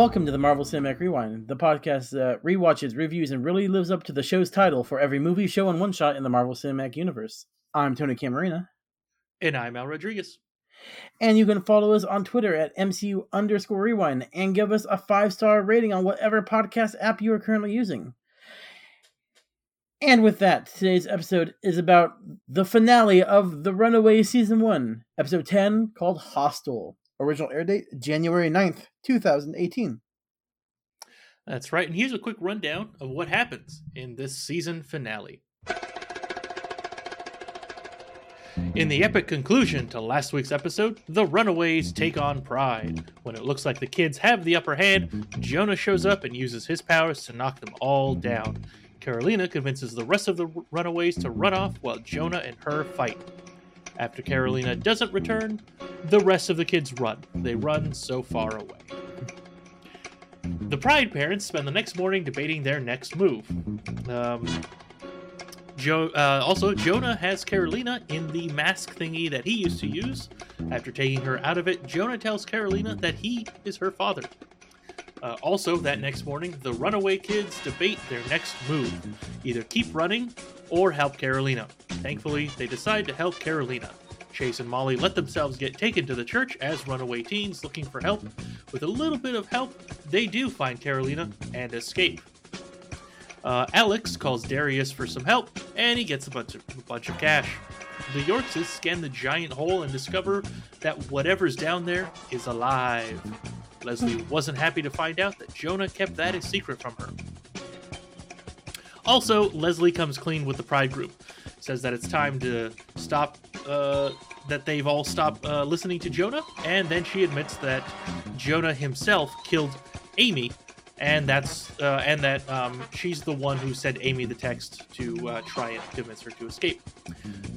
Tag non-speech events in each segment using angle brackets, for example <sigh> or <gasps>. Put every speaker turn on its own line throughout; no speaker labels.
Welcome to the Marvel Cinematic Rewind, the podcast that rewatches, reviews, and really lives up to the show's title for every movie, show, and one shot in the Marvel Cinematic Universe. I'm Tony Camarina.
And I'm Al Rodriguez.
And you can follow us on Twitter at MCU underscore rewind and give us a five star rating on whatever podcast app you are currently using. And with that, today's episode is about the finale of The Runaway Season 1, Episode 10, called Hostile. Original air date January 9th, 2018.
That's right. And here's a quick rundown of what happens in this season finale. In the epic conclusion to last week's episode, the Runaways take on Pride. When it looks like the kids have the upper hand, Jonah shows up and uses his powers to knock them all down. Carolina convinces the rest of the Runaways to run off while Jonah and her fight. After Carolina doesn't return, the rest of the kids run. They run so far away. The Pride parents spend the next morning debating their next move. Um, jo- uh, also, Jonah has Carolina in the mask thingy that he used to use. After taking her out of it, Jonah tells Carolina that he is her father. Uh, also, that next morning, the runaway kids debate their next move either keep running or help Carolina. Thankfully, they decide to help Carolina. Chase and Molly let themselves get taken to the church as runaway teens looking for help. With a little bit of help, they do find Carolina and escape. Uh, Alex calls Darius for some help, and he gets a bunch of, a bunch of cash. The Yorkses scan the giant hole and discover that whatever's down there is alive. Leslie wasn't happy to find out that Jonah kept that a secret from her. Also, Leslie comes clean with the Pride group, says that it's time to stop, uh, that they've all stopped uh, listening to Jonah, and then she admits that Jonah himself killed Amy, and that's uh, and that um, she's the one who sent Amy the text to uh, try and convince her to escape.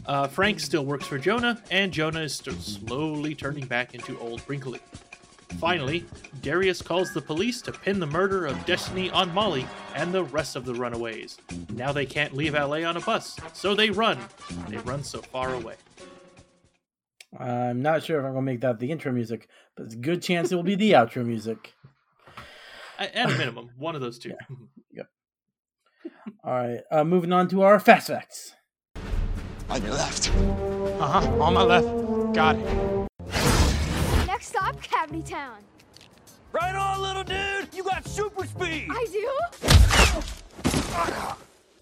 Uh, Frank still works for Jonah, and Jonah is slowly turning back into old Brinkley. Finally, Darius calls the police to pin the murder of Destiny on Molly and the rest of the runaways. Now they can't leave LA on a bus, so they run. They run so far away.
I'm not sure if I'm going to make that the intro music, but it's a good chance it will be the <laughs> outro music.
At a minimum, one of those two.
Yeah. Yep. All right, uh, moving on to our fast facts.
On your left.
Uh huh. On my left. Got it.
Next stop, Cavity Town.
Right on, little dude. You got super speed.
I do?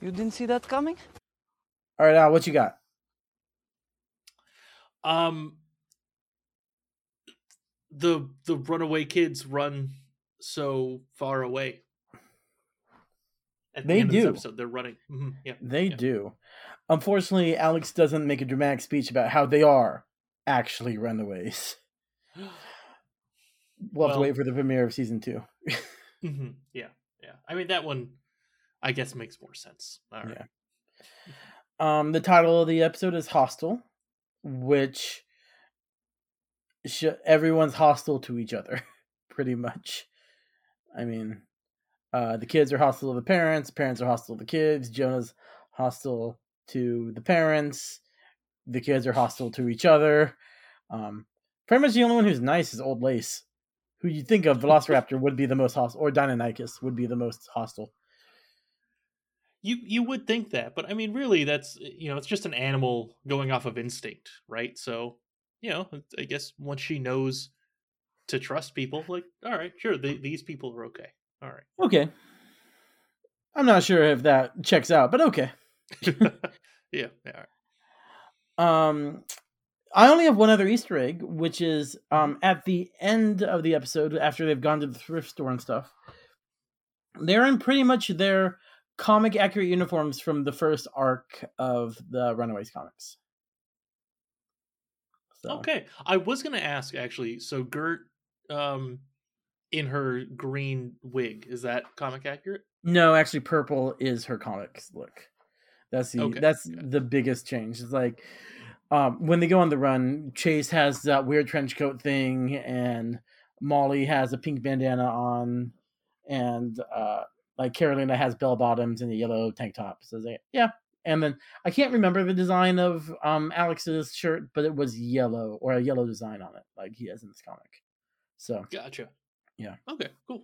You didn't see that coming?
All right, Al, what you got?
Um, the the runaway kids run so far away. At
They
the end
do.
Of this episode, they're running. Mhm, Yeah,
They
Yeah.
do. Unfortunately, Alex doesn't make a dramatic speech about how they are actually runaways. <gasps> <laughs> We'll have to wait for the premiere of season two. <laughs>
Mhm, yeah, yeah. I mean, that one, I guess, makes more sense. All right.
Yeah. Um, the title of the episode is Hostile, which sh- everyone's hostile to each other, <laughs> pretty much. I mean, uh, the kids are hostile to the parents, parents are hostile to the kids, Jonah's hostile to the parents, the kids are hostile to each other. Um, pretty much the only one who's nice is Old Lace, who you think of Velociraptor would be the most hostile, or Deinonychus would be the most hostile.
You you would think that, but I mean, really, that's you know, it's just an animal going off of instinct, right? So, you know, I guess once she knows to trust people, like, all right, sure, the, these people are okay. All right.
Okay. I'm not sure if that checks out, but okay. <laughs>
yeah. yeah, right.
Um, I only have one other Easter egg, which is um at the end of the episode after they've gone to the thrift store and stuff. They're in pretty much their comic accurate uniforms from the first arc of the Runaways comics. So,
Okay. I was gonna ask actually. So Gert, um, in her green wig, is that comic accurate?
No, actually, purple is her comics look. That's the
Okay,
that's
okay.
the biggest change. It's like um, when they go on the run, Chase has that weird trench coat thing, and Molly has a pink bandana on, and uh, like Carolina has bell bottoms and a yellow tank top. So they, yeah, and then I can't remember the design of um, Alex's shirt, but it was yellow or a yellow design on it, like he has in this comic. So
Gotcha. Yeah. Okay, cool.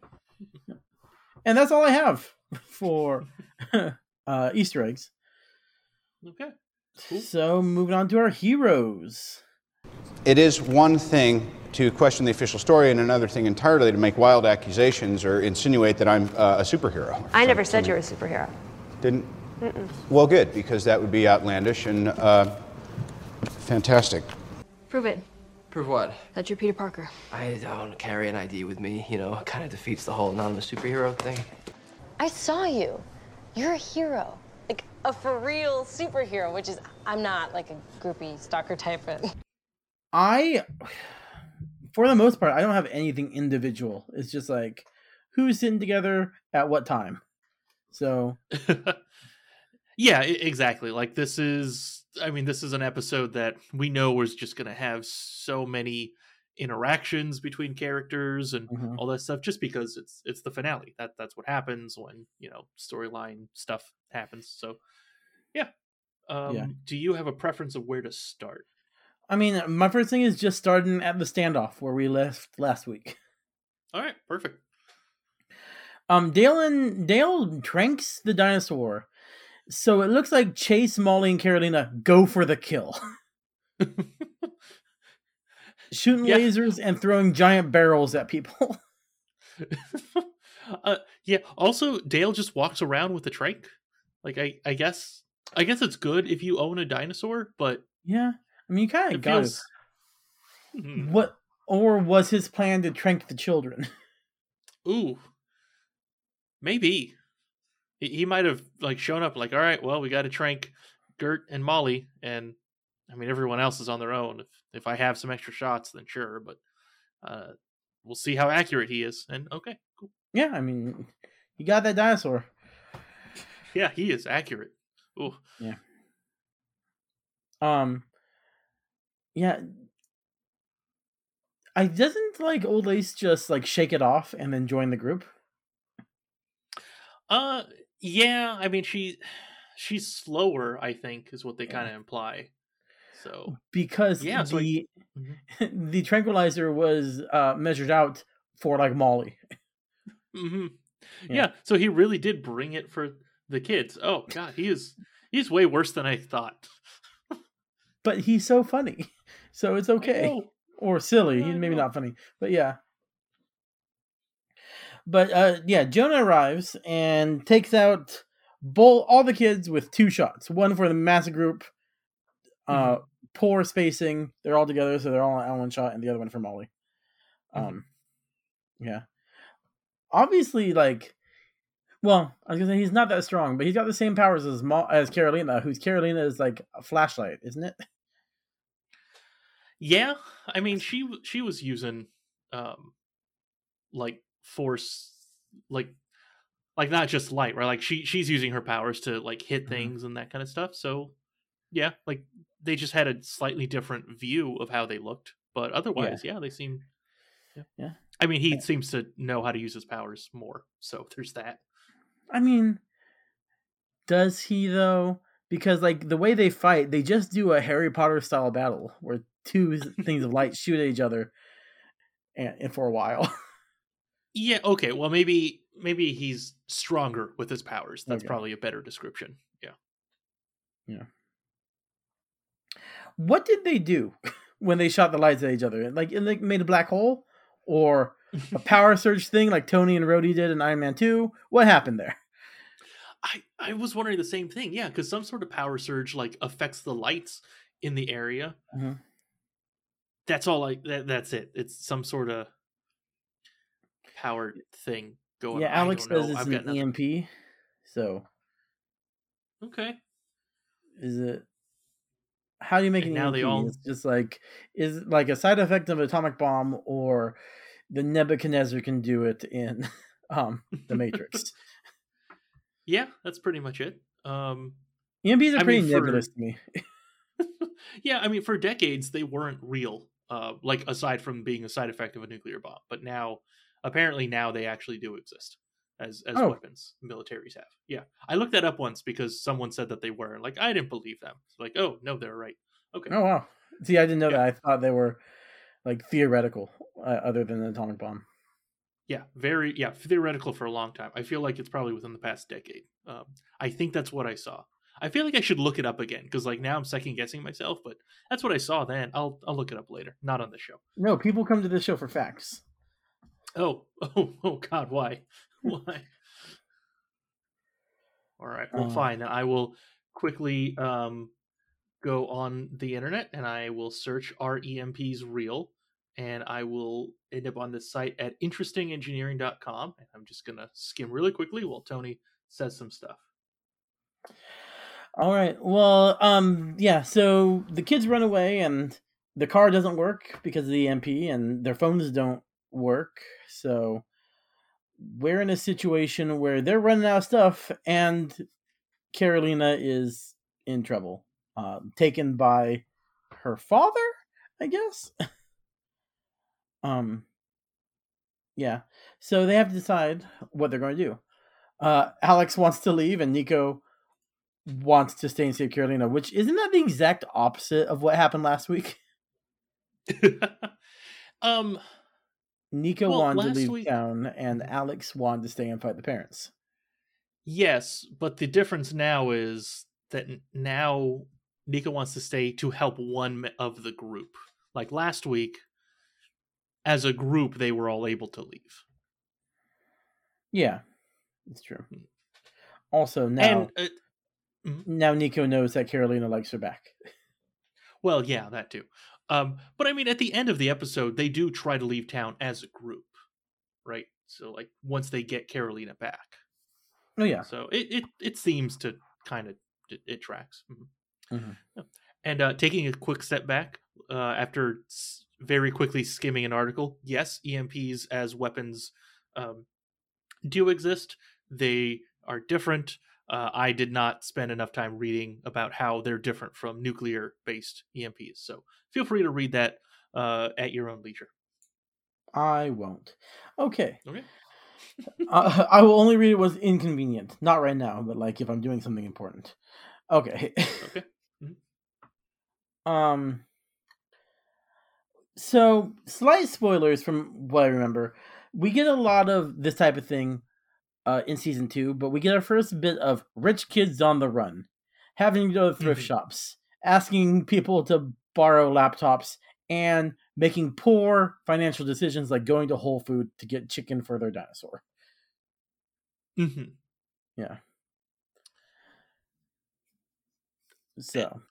And that's all I have <laughs> for <laughs> uh, Easter eggs.
Okay. Cool.
So moving on to our heroes.
It is one thing to question the official story, and another thing entirely to make wild accusations or insinuate that I'm uh, a superhero.
I never said you were a superhero.
Didn't? Well, good, because that would be outlandish and uh, fantastic.
Prove it.
Prove what?
That you're Peter Parker.
I don't carry an ID with me. You know, it kind of defeats the whole anonymous superhero thing.
I saw you. You're a hero. Like a for real superhero, which is, I'm not like a groupie stalker type. But
I, for the most part, I don't have anything individual. It's just like who's sitting together at what time. So <laughs>
yeah, exactly. Like this is I mean this is an episode that we know was just going to have so many interactions between characters and
Mhm.
all that stuff just because it's it's the finale. That that's what happens when, you know, storyline stuff happens. So yeah. Um
Yeah.
do you have a preference of where to start?
I mean, my first thing is just starting at the standoff where we left last week.
All right, perfect.
Um, Dale and Dale tranks the dinosaur, so it looks like Chase, Molly, and Carolina go for the kill, <laughs> shooting
Yeah.
lasers and throwing giant barrels at people. <laughs>
uh, yeah. Also, Dale just walks around with a trank. Like I, I guess, I guess it's good if you own a dinosaur, but
yeah, I mean, you kind of got
feels. Hmm.
What or was his plan to trank the children? <laughs>
Ooh, maybe he, he might have like shown up like, all right, well, we got to trank Gert and Molly, and I mean everyone else is on their own. If if I have some extra shots, then sure, but uh, we'll see how accurate he is. And okay, cool.
yeah, I mean, you got that dinosaur.
Yeah, he is accurate. Ooh. Yeah.
Um, yeah. I doesn't like old Lace just like shake it off and then join the group.
Uh, yeah. I mean, she she's slower. I think is what they
Yeah.
kind of imply. So
because
Yeah, so I-
the <laughs> the tranquilizer was uh measured out for like Molly.
hmm
Yeah.
yeah. So he really did bring it for the kids. Oh God, he is he's way worse than I thought.
But he's so funny. <laughs> So it's okay. Or silly.
I
He's maybe
know.
not funny. But yeah. But uh yeah, Jonah arrives and takes out bull all the kids with two shots. One for the massive group, uh
Mm-hmm.
poor spacing. They're all together, so they're all on one shot, and the other one for Molly.
Mhm.
Um yeah. Obviously, like well, I was gonna say he's not that strong, but he's got the same powers as Mo- as Carolina, whose Carolina is like a flashlight, isn't it?
Yeah, I mean she she was using um like force like like not just light, right? Like she she's using her powers to like hit
Mhm.
things and that kind of stuff. So yeah, like they just had a slightly different view of how they looked, but otherwise, yeah, they seem yeah.
Yeah.
I mean, he
Yeah.
seems to know how to use his powers more. So there's that.
I mean, does he though? Because like the way they fight, they just do a Harry Potter style battle where two <laughs> things of light shoot at each other, and, and for a while. <laughs>
Yeah, okay. Well, maybe maybe he's stronger with his powers. That's
Okay.
probably a better description. Yeah. Yeah.
What did they do <laughs> when they shot the lights at each other? Like, it like made a black hole, or a <laughs> power surge thing like Tony and Rhodey did in Iron Man Two? What happened there?
I I was wondering the same thing. Yeah, because some sort of power surge like affects the lights in the area.
Mhm.
That's all. Like that. That's it. It's some sort of power thing going.
yeah, Alex says it's
I've
an. EMP. So
Okay.
is it? How do you make
And
an
now
EMP?
they all-
It's just like is it like a side effect of an atomic bomb, or the Nebuchadnezzar can do it in <laughs> um the Matrix. <laughs>
Yeah, that's pretty much it. Um.
EMPs are
I
pretty
mean, for-
nebulous to me. <laughs>
yeah, I mean, for decades they weren't real. Uh, like aside from being a side effect of a nuclear bomb, but now apparently now they actually do exist as as
Oh.
weapons militaries have. Yeah, I looked that up once because someone said that they were. and, Like I didn't believe them. Like, oh no, they're right. Okay.
Oh wow! See, I didn't know
Yeah.
that. I thought they were like theoretical, uh, other than the atomic bomb.
Yeah, very yeah theoretical for a long time. I feel like it's probably within the past decade. Um, I think that's what I saw. I feel like I should look it up again because like now I'm second guessing myself, but that's what I saw then. I'll I'll look it up later, not on the show.
No, people come to this show for facts.
Oh <laughs> oh oh God, why <laughs> why? All right, well
Um,
fine. I will quickly um go on the internet and I will search REMP's real and I will end up on this site at interestingengineering.com and I'm just gonna skim really quickly while Tony says some stuff.
All right. Well, um, yeah. So the kids run away, and the car doesn't work because of the EMP, and their phones don't work. So we're in a situation where they're running out of stuff, and Carolina is in trouble, um, taken by her father, I guess. <laughs> um, yeah. So they have to decide what they're going to do. Uh, Alex wants to leave, and Nico wants to stay and save Carolina, which isn't that the exact opposite of what happened last week? <laughs>
um
Nico
Well,
wanted to leave
week-
town, and Alex wanted to stay and fight the parents.
Yes, but the difference now is that now Nico wants to stay to help one of the group. Like last week, as a group, they were all able to leave.
Yeah, it's true. Also, now
And uh,
now Nico knows that Carolina likes her back.
well, yeah, that too. Um, but I mean, at the end of the episode, they do try to leave town as a group, right? So, like, once they get Carolina back.
Oh yeah,
So it it, it seems to kind of it, it tracks. Mhm.
Mhm.
Yeah. And uh, taking a quick step back uh, after s- very quickly skimming an article, yes, EMPs as weapons um, do exist. They are different. Uh, I did not spend enough time reading about how they're different from nuclear based EMPs. So feel free to read that uh, at your own leisure.
I won't. Okay,
Okay. <laughs>
uh, I will only read it was inconvenient. Not right now, but like if I'm doing something important. Okay.
Okay. <laughs>
Um. So, slight spoilers from what I remember. We get a lot of this type of thing uh, in season two, but we get our first bit of rich kids on the run, having to go to thrift
Mhm.
shops, asking people to borrow laptops, and making poor financial decisions like going to Whole Food to get chicken for their dinosaur.
hmm
Yeah. So,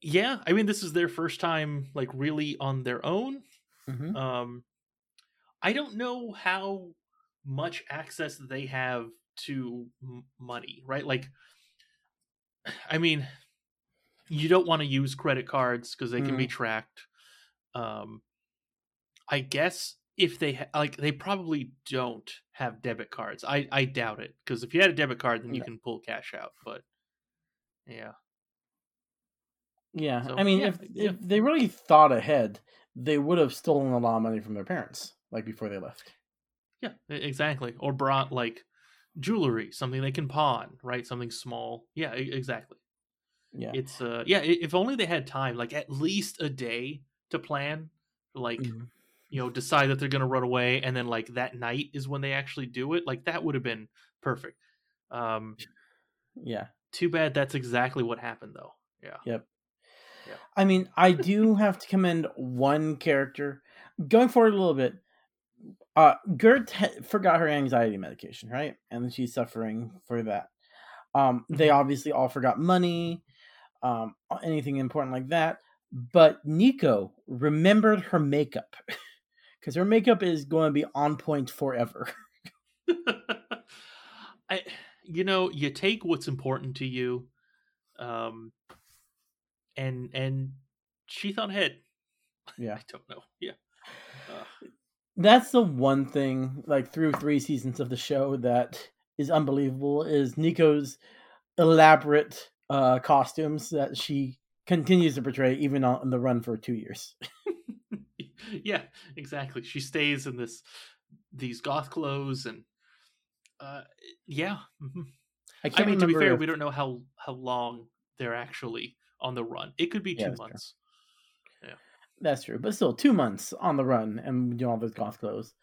Yeah, I mean, this is their first time, like, really on their own.
mhm.
Um, I don't know how much access they have to m- money, right? Like, <sighs> I mean, you don't want to use credit cards because they can be tracked. Um, I guess if they ha- like, they probably don't have debit cards. I I doubt it because if you had a debit card, then you
No.
can pull cash out. But yeah,
Yeah,
So,
I mean,
yeah,
if
yeah.
if they really thought ahead, they would have stolen a lot of money from their parents, like before they left.
Yeah, exactly. Or brought like jewelry, something they can pawn, right? Something small. Yeah, exactly.
Yeah,
It's uh yeah, if only they had time, like at least a day to plan, like
Mhm.
you know, decide that they're going to run away and then like that night is when they actually do it. Like that would have been perfect. Um
yeah.
too bad that's exactly what happened though. Yeah.
Yep.
Yeah.
I mean, I do have to commend one character. Going forward a little bit, uh, Gert ha- forgot her anxiety medication, right? And she's suffering for that. Um, they
Mm-hmm.
obviously all forgot money, um, anything important like that. But Nico remembered her makeup <laughs> because her makeup is going to be on point forever. <laughs>
I you know, you take what's important to you um and and she thought ahead.
Yeah. <laughs>
I don't know. Yeah. Uh,
That's the one thing, like through three seasons of the show, that is unbelievable is Nico's elaborate uh, costumes that she continues to portray even on the run for two years. <laughs>
yeah, exactly. She stays in this these goth clothes and uh yeah. mhm.
I
I mean to be fair,
if-
we don't know how how long they're actually on the run. It could be
Yeah,
two
that's true. That's true, but still two months on the run and doing all those goth clothes.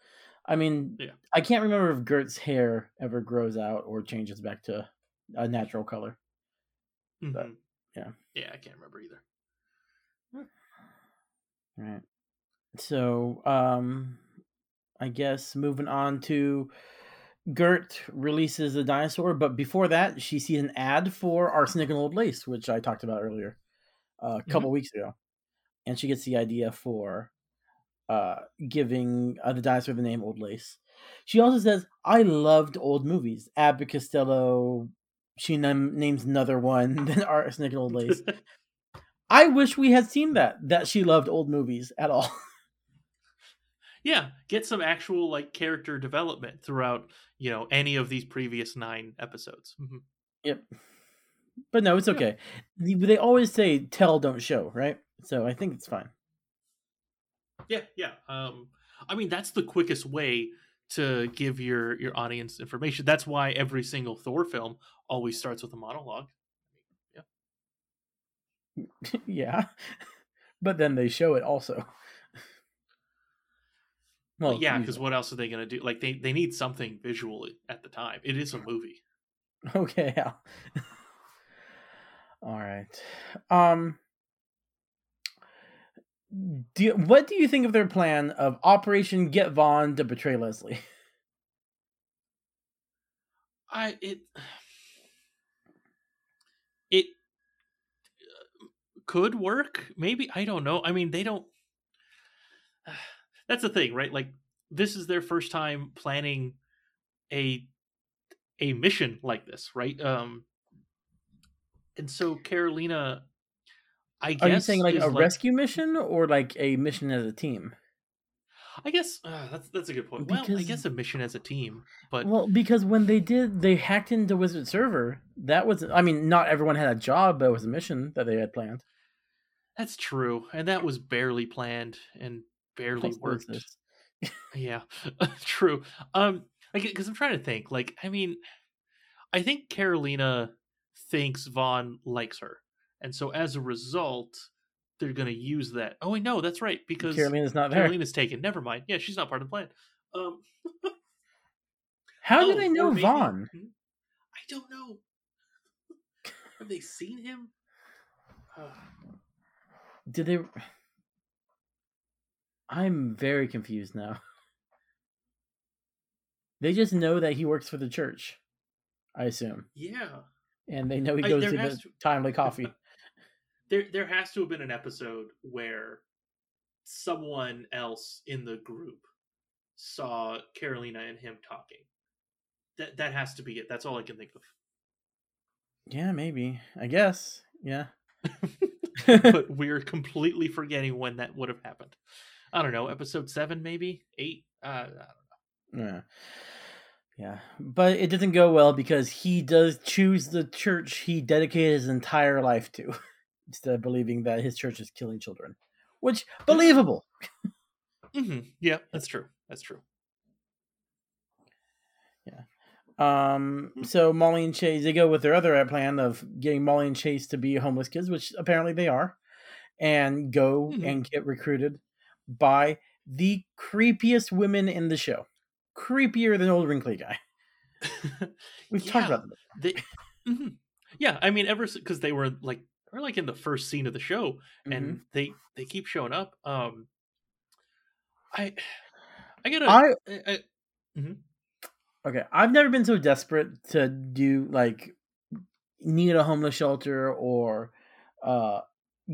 I mean,
Yeah.
I can't remember if Gert's hair ever grows out or changes back to a natural color. But,
Mhm.
yeah.
Yeah, I can't remember either.
Right. So, um, I guess moving on to Gert releases a dinosaur, but before that, she sees an ad for arsenic and old lace, which I talked about earlier uh, a couple weeks ago, and she gets the idea for uh, giving uh, the dinosaur the name Old Lace. She also says, "I loved old movies." Abbott Costello. She nam- names another one <laughs> than arsenic and old lace. <laughs> I wish we had seen that. That she loved old movies at all. <laughs>
yeah, get some actual like character development throughout, you know, any of these previous nine episodes. Mhm.
Yep. But no, it's okay. They- They always say tell, don't show, right? So I think it's fine.
Yeah, yeah. Um, I mean, that's the quickest way to give your your audience information. That's why every single Thor film always starts with a monologue.
yeah. <laughs> Yeah. <laughs> But then they show it also. <laughs>
Well, yeah, because what else are they going to do? Like, they they need something visually at the time. It is a movie.
Okay, yeah. All right. Um do you- what do you think of their plan of Operation Get Vaughn to betray Leslie? <laughs>
I it it could work. Maybe I don't know. I mean, they don't. <sighs> That's the thing, right? Like, this is their first time planning a a mission like this, right? Um, and so Carolina, I
Are you saying like a rescue mission or like a mission as a team?
I guess uh, that's that's a good point. well, I guess a mission as a team, but
Well, because when they did, they hacked into Wizard server. That was, I mean, not everyone had a job, but it was a mission that they had planned.
that's true, and that was barely planned and barely worked. <laughs> Yeah, <laughs> true. Um, because I'm trying to think. Like, I mean, I think Carolina thinks Vaughn likes her, and so as a result, they're going to use that. Oh, wait, no, that's right because
Carolina's not there.
Carolina's taken. Never mind. Yeah, she's not part of the plan. Um, <laughs>
How
oh,
do they know
maybe-
Vaughn?
Hmm? I don't know. <laughs> Have they seen him? Uh,
Did they? I'm very confused now. They just know that he works for the church, I assume,
yeah.
and they know he goes
there
to the
to-
timely coffee. <laughs>
there there has to have been an episode where someone else in the group saw Carolina and him talking. That that has to be it. That's all I can think of.
yeah, maybe. I guess. Yeah. <laughs>
but <laughs> we're completely forgetting when that would have happened. I don't know, episode seven, maybe eight. Uh, I don't know.
Yeah. Yeah. But it doesn't go well because he does choose the church he dedicated his entire life to <laughs> instead of believing that his church is killing children. Which believable.
Mhm. Yeah, that's true. That's true. Yeah.
Um so Molly and Chase they go with their other plan of getting Molly and Chase to be homeless kids, which apparently they are, and go
Mhm.
and get recruited by the creepiest women in the show. Creepier than old wrinkly guy. <laughs> We've talked about them.
They, Mhm. yeah, I mean, ever because they were like, they're like in the first scene of the show, and
Mm-hmm.
they they keep showing up. Um, I, I gotta,
I-
I, I-
Okay, I've never been so desperate to do like need a homeless shelter or uh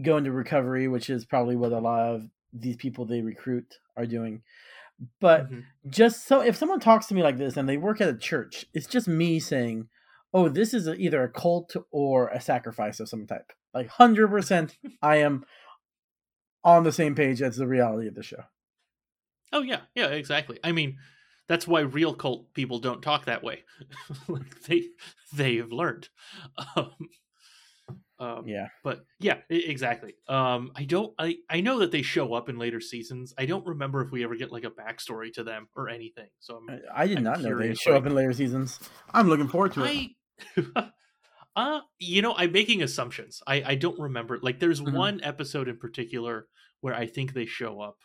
go into recovery, which is probably what a lot of these people they recruit are doing. But
Mhm.
just so if someone talks to me like this and they work at a church, it's just me saying, "Oh, this is a, either a cult or a sacrifice of some type." Like hundred percent, <laughs> I am on the same page as the reality of the show.
oh yeah, yeah, exactly. I mean, that's why real cult people don't talk that way. <laughs> like they they have learned. <laughs> Um, um,
Yeah.
but yeah, exactly. Um, I don't. I I know that they show up in later seasons. I don't remember if we ever get like a backstory to them or anything. So I'm,
I- I did
I'm
not know they show
like-
up in later seasons. I'm looking forward to it.
I, <laughs> uh, you know, I'm making assumptions. I I don't remember. Like, there's
Mhm.
one episode in particular where I think they show up.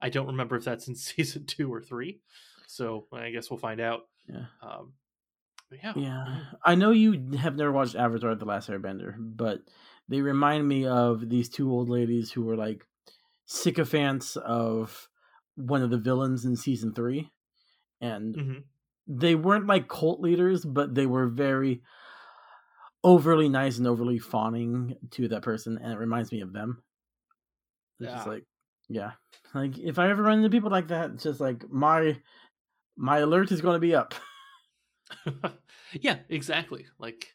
I don't remember if that's in <laughs> season two or three. So I guess we'll find out.
Yeah.
Um, but yeah.
Yeah, I know you have never watched Avatar: The Last Airbender, but they remind me of these two old ladies who were like sycophants of one of the villains in season three, and
Mhm.
They weren't like cult leaders, but they were very overly nice and overly fawning to that person, and it reminds me of them. It's just
Yeah.
like, yeah, like if I ever run into people like that, it's just like my my alert is going to be up. <laughs>
yeah, exactly. Like,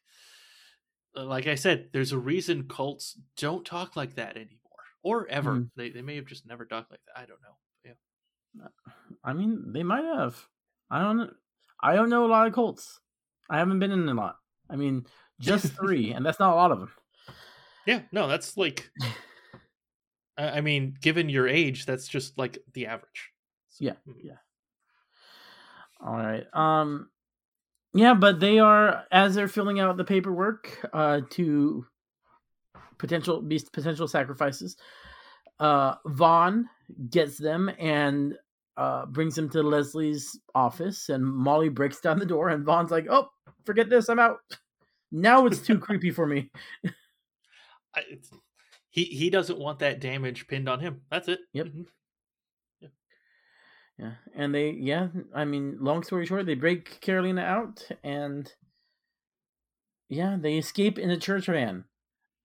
uh, like I said, there's a reason cults don't talk like that anymore, or ever.
Mhm.
They they may have just never talked like that. I don't know. Yeah.
I mean, they might have. I don't. I don't know a lot of Colts. I haven't been in a lot. I mean, just <laughs> three, and that's not a lot of them.
Yeah. No, that's like. <sighs> I mean, given your age, that's just like the average. So,
Yeah,
mm.
yeah. All right. Um. Yeah, but they are as they're filling out the paperwork uh, to potential be potential sacrifices. Uh, Vaughn gets them and uh, brings him to Leslie's office, and Molly breaks down the door, and Vaughn's like, "Oh, forget this, I'm out." Now it's too <laughs> creepy for me.
I, it's, he he doesn't want that damage pinned on him. That's it.
Yep.
Mhm.
Yeah, and they yeah, I mean, long story short, they break Carolina out and yeah, they escape in a church van.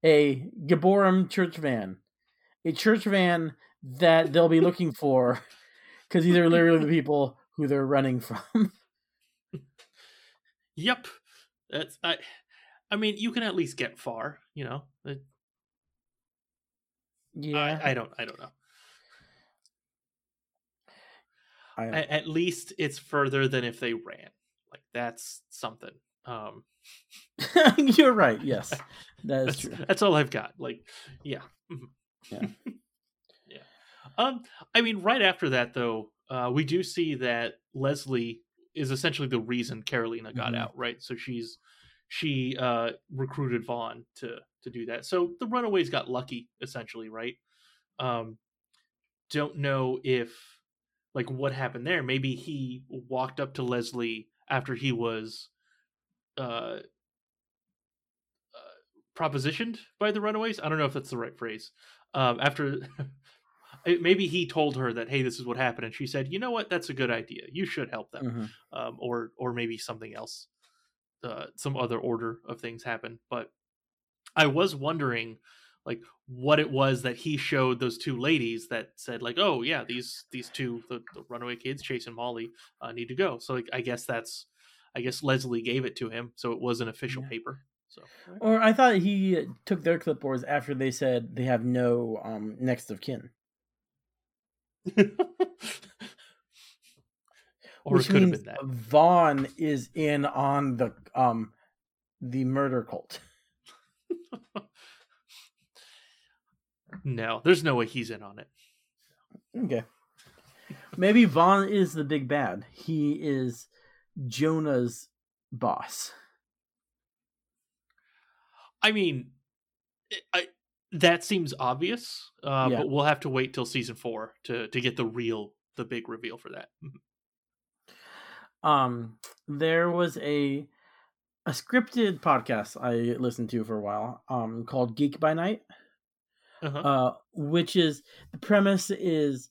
A Gibborim church van. A church van that they'll be looking for <laughs> <laughs> cuz these are literally the people who they're running <laughs> from.
Yep. That's I. I mean, you can at least get far. You know.
Yeah.
I, I don't. I don't know.
I,
At least it's further than if they ran. Like that's something. Um, <laughs>
You're right. Yes. <laughs> That is
that's,
true.
that's all I've got. Like. Yeah.
yeah.
Um, I mean, right after that, though, uh, we do see that Leslie is essentially the reason Carolina got
Mhm.
out, right? So she's she uh recruited Vaughn to to do that. So the Runaways got lucky, essentially, right? Um, don't know if like what happened there. Maybe he walked up to Leslie after he was uh propositioned by the runaways. I don't know if that's the right phrase. Um, after <laughs> maybe he told her that, hey, this is what happened, and she said, you know what, that's a good idea. You should help them,
Mhm.
um, or or maybe something else, uh, some other order of things happened. But I was wondering, like, what it was that he showed those two ladies that said, like, oh yeah, these these two the, the runaway kids, Chase and Molly, uh, need to go. So like, I guess that's. I guess Leslie gave it to him, so it was an official
Yeah.
paper. So
Or I thought he took their clipboards after they said they have no um next of kin.
Or
which
it could have been that.
Vaughn is in on the um the murder cult.
No, there's no way he's in on it.
Okay. Maybe Vaughn is the big bad. He is Jonah's boss.
I mean, I, that seems obvious, uh,
Yeah.
but we'll have to wait till season four to to get the real, the big reveal for that. Mhm.
Um there was a a scripted podcast I listened to for a while um called Geek by Night.
Uh-huh.
uh, which is the premise is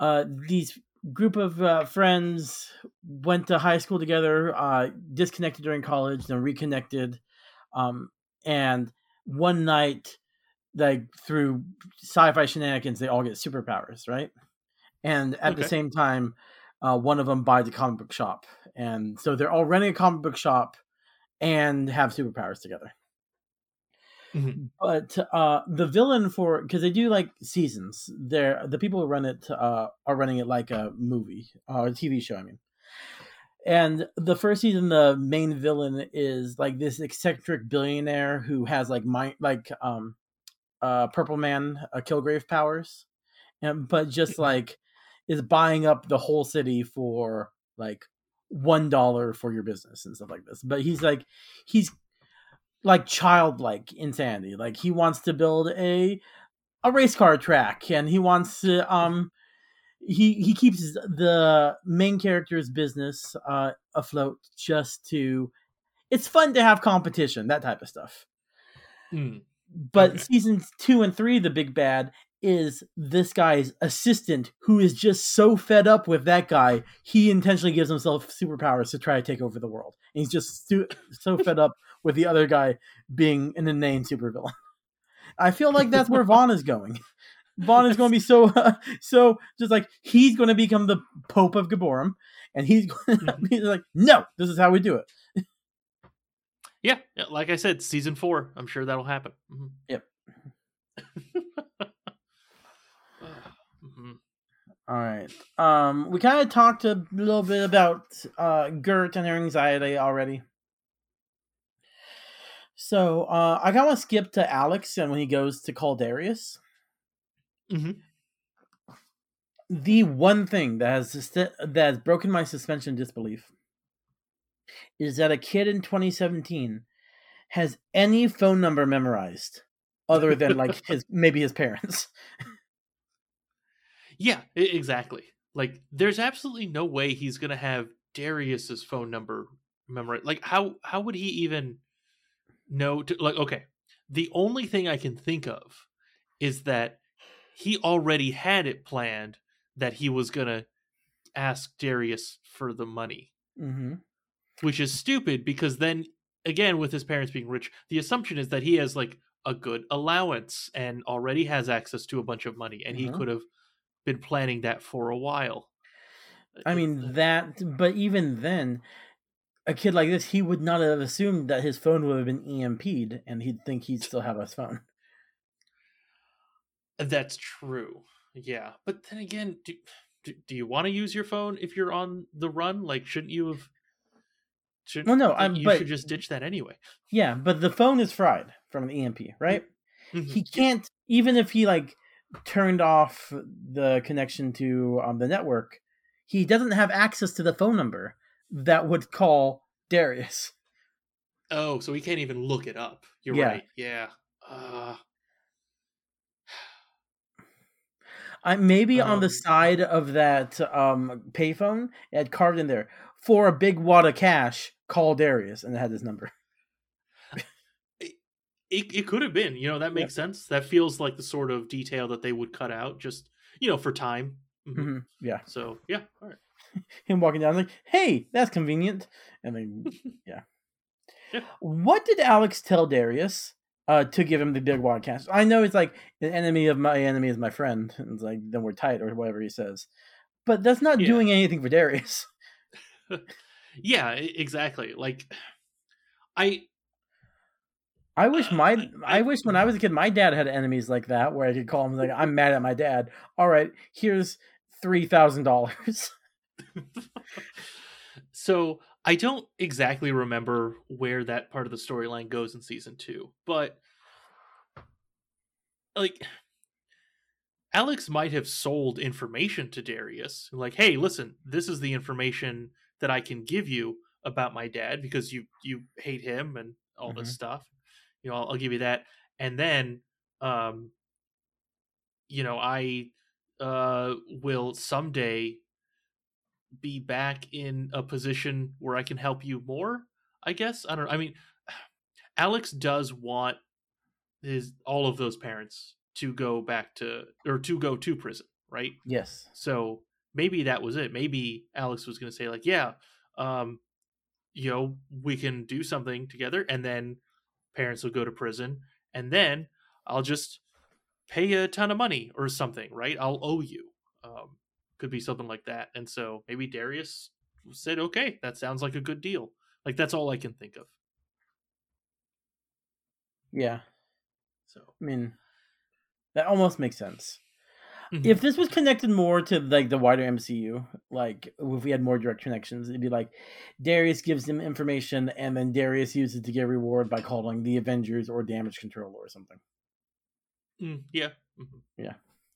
uh, these group of uh, friends went to high school together, uh, disconnected during college, then reconnected, um, and one night, like through sci-fi shenanigans, they all get superpowers, right? And at the same time, uh, one of them buys a comic book shop, and so they're all running a comic book shop and have superpowers together.
Mhm.
but uh the villain for because they do like seasons. They're the people who run it uh are running it like a movie uh, a tv show i mean. And the first season the main villain is like this eccentric billionaire who has like mind like um uh purple man uh, Kilgrave powers and but just like is buying up the whole city for like one dollar for your business and stuff like this but he's like he's like childlike insanity. Like he wants to build a a race car track and he wants to um he he keeps the main character's business uh, afloat just to. It's fun to have competition, that type of stuff.
Mm.
But
Okay.
seasons two and three, the big bad is this guy's assistant who is just so fed up with that guy, he intentionally gives himself superpowers to try to take over the world. And he's just stu- <laughs> so fed up with the other guy being an inane supervillain. I feel like that's where Vaughn is going. <laughs> Vaughn is going to be so <laughs> so just like he's going to become the Pope of Gibborim, and he's going to
Mhm.
be like, no, this is how we do it.
Yeah, like I said, season four. I'm sure that'll happen. Mhm.
Yep. <laughs>
Mhm.
All right. Um, we kind of talked a little bit about uh, Gert and her anxiety already. So uh, I kind of want to skip to Alex and when he goes to call Darius.
Mhm.
The one thing that has that has broken my suspension disbelief is that a kid in 2017 has any phone number memorized other than like <laughs> his maybe his parents.
Yeah, exactly. Like, there's absolutely no way he's gonna have Darius's phone number memorized. Like, how how would he even know? To, like, okay, the only thing I can think of is that he already had it planned that he was gonna ask Darius for the money,
mm-hmm.
Which is stupid because then again, with his parents being rich, the assumption is that he has like a good allowance and already has access to a bunch of money, and he
Mhm.
could have been planning that for a while.
Uh, I uh, mean uh, that, but even then, a kid like this, he would not have assumed that his phone would have been EMP'd, and he'd think he'd still have his phone.
That's true. Yeah, but then again, do do, do you want to use your phone if you're on the run? Like, shouldn't you have? Should,
Well, no, I'm-
you
but-
should just ditch that anyway.
Yeah, but the phone is fried from the EMP, right?
Mhm.
He can't, even if he like turned off the connection to um, the network, he doesn't have access to the phone number that would call Darius.
Oh, so he can't even look it up. You're
Yeah.
right. Yeah. Uh,
I maybe on the
Um,
side of that um, payphone, it had carved in there for a big wad of cash. Call Darius, and it had his number. <laughs>
it it could have been. You know, that makes sense. That feels like the sort of detail that they would cut out, just you know, for time. Mhm.
hmm Yeah,
So yeah, all right. <laughs>
him walking down like, "Hey, that's convenient," and then <laughs> yeah.
Yeah.
What did Alex tell Darius uh, to give him the big of? I know it's like an enemy of my enemy is my friend, and it's like then we're tight or whatever he says, but that's not
Yeah.
doing anything for Darius.
Yeah, exactly. Like, I
I wish my
Uh,
I,
I-
wish when I was a kid my dad had enemies like that where I could call him like I'm mad at my dad. All right, here's three thousand dollars. <laughs>
so I don't exactly remember where that part of the storyline goes in season two, but like Alex might have sold information to Darius, like, "Hey, listen, this is the information that I can give you about my dad because you you hate him and all this stuff. You know, I'll, I'll give you that, and then, um, you know, I uh will someday be back in a position where I can help you more. I guess I don't. I mean, <sighs> Alex does want his all of those parents to go back to or to go to prison, right?
Yes.
So maybe that was it. Maybe Alex was going to say like, yeah, um, you know, we can do something together, and then parents will go to prison, and then I'll just pay you a ton of money or something, right? I'll owe you. Um, could be something like that. And so maybe Darius said, okay, that sounds like a good deal. Like that's all I can think of.
Yeah.
So
I mean, that almost makes sense. If this was connected more to like the wider MCU, like if we had more direct connections, it'd be like Darius gives him information, and then Darius uses it to get reward by calling the Avengers or Damage Control or something.
Mm, yeah, mhm.
Yeah.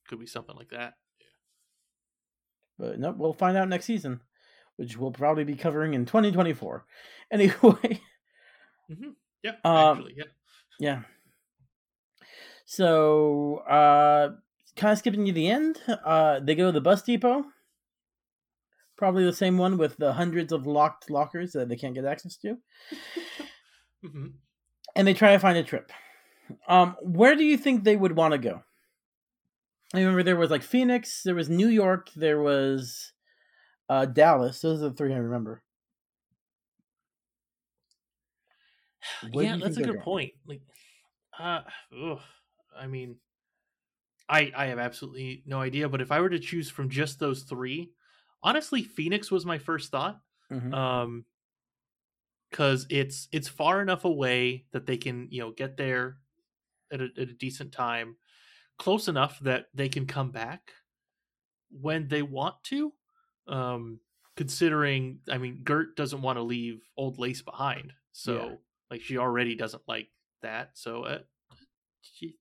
could be something like that.
But nope, we'll find out next season, which we'll probably be covering in 2024. <laughs> Anyway,
hmm Yeah,
Um,
actually, yeah.
yeah. So, uh kind of skipping to the end, uh, they go to the bus depot. Probably the same one with the hundreds of locked lockers that they can't get access to. <laughs>
hmm
and they try to find a trip. Um, where do you think they would want to go? I remember there was like Phoenix, there was New York, there was uh, Dallas. Those are the three I remember. <sighs> Where
yeah, that's a good
going?
point. Like, uh, ugh, I mean, I I have absolutely no idea. But if I were to choose from just those three, honestly, Phoenix was my first thought.
Mhm.
Um, because it's it's far enough away that they can you know get there at a, at a decent time, close enough that they can come back when they want to. Um, considering, I mean, Gert doesn't want to leave Old Lace behind, so
Yeah.
like she already doesn't like that. So, uh, she,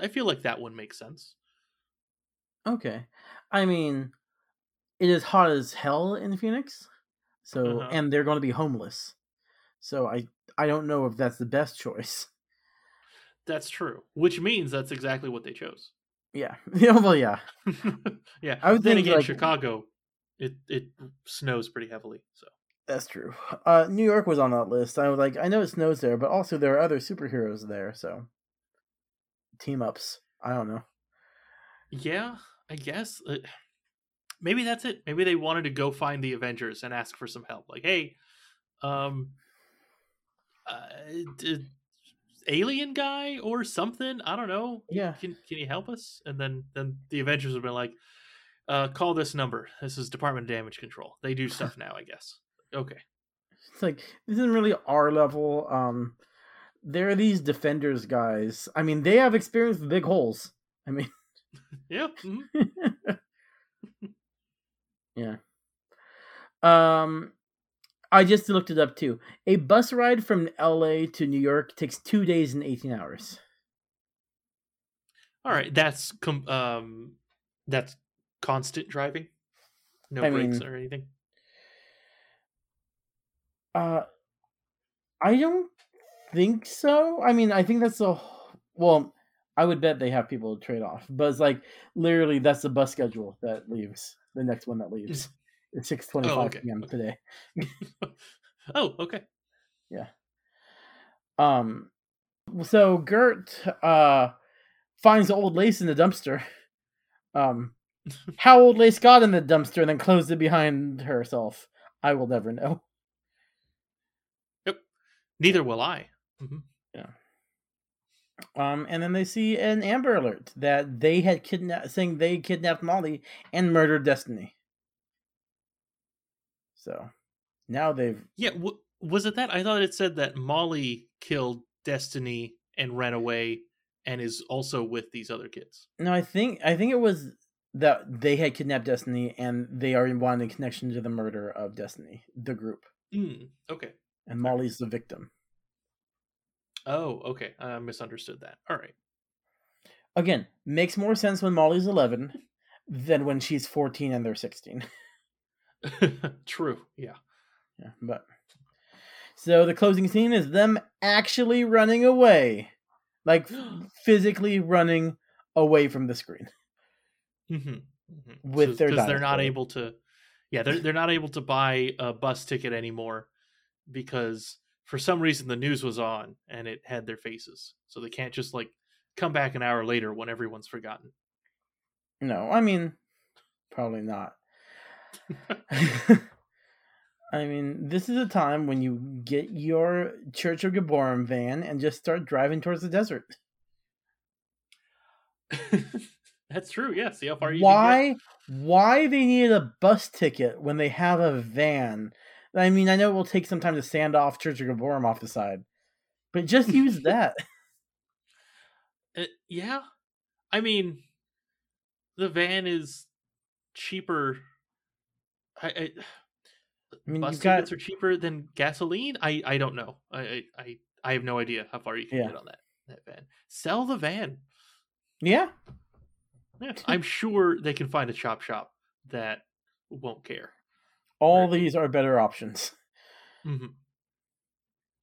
I feel like that one makes sense.
Okay. I mean, it is hot as hell in Phoenix. So,
Uh-huh.
and they're going to be homeless. So I I don't know if that's the best choice.
That's true, which means that's exactly what they chose.
Yeah. <laughs> Yeah, well, yeah. <laughs>
yeah.
I would
then
think,
again,
like-
Chicago, it it snows pretty heavily. So
That's true. Uh, New York was on that list. I was like, I know it snows there, but also there are other superheroes there, so team ups. I don't know.
yeah, I guess uh, maybe that's it. Maybe they wanted to go find the Avengers and ask for some help. Like, hey, um, uh, alien guy or something. I don't know.
Yeah.
Can can you help us? And then then the Avengers would be like, uh, call this number. This is Department of Damage Control. They do <laughs> stuff now, I guess. Okay.
It's like this isn't really our level. Um, there are these defenders guys. I mean, they have experience with big holes. I mean, <laughs>
Yeah. mhm. <laughs>
yeah. Um, I just looked it up too. A bus ride from L.A. to New York takes two days and eighteen hours.
All right. That's com- um, that's constant driving. No
I
brakes
mean-
or anything.
Uh, I don't think so. I mean, I think that's a well. I would bet they have people to trade off, but it's like literally that's the bus schedule that leaves. The next one that leaves. It's six twenty-five
Oh, okay.
p.m. today. <laughs>
oh, okay. Yeah.
Um, so Gert uh finds old lace in the dumpster. Um, <laughs> how old lace got in the dumpster and then closed it behind herself, I will never know. Yep.
Neither will I. Mhm. Yeah.
Um, and then they see an Amber Alert that they had kidnapped, saying they kidnapped Molly and murdered Destiny. So now they've
Yeah. W- was it that? I thought it said that Molly killed Destiny and ran away, and is also with these other kids.
no, I think I think it was that they had kidnapped Destiny and they are wanting a connection to the murder of Destiny, the group,
Mm, okay.
and Molly's the victim.
Oh, okay. I misunderstood that. All right.
Again, makes more sense when Molly's eleven than when she's fourteen and they're sixteen. <laughs> <laughs>
True. Yeah.
Yeah, but so the closing scene is them actually running away, like <gasps> physically running away from the screen.
hmm
With their
because they're not able to. Yeah, they're they're not able to buy a bus ticket anymore because for some reason the news was on and it had their faces, so they can't just like come back an hour later when everyone's forgotten.
No, I mean, probably not. <laughs> <laughs> I mean, this is a time when you get your Church of Gibborim van and just start driving towards the desert. <laughs>
That's true. Yeah. See how far you
Why? Why they needed a bus ticket when they have a van? I mean, I know it will take some time to sand off Church of Gibborim off the side, but just <laughs> use that.
Uh, yeah. I mean, the van is cheaper. I, I,
I mean,
bus
you've got
tickets are cheaper than gasoline. I I don't know. I I I, I have no idea how far you can
Yeah.
get on that that van. Sell the van.
yeah.
Yeah, <laughs> I'm sure they can find a chop shop that won't care.
All
Right.
these are better options.
hmm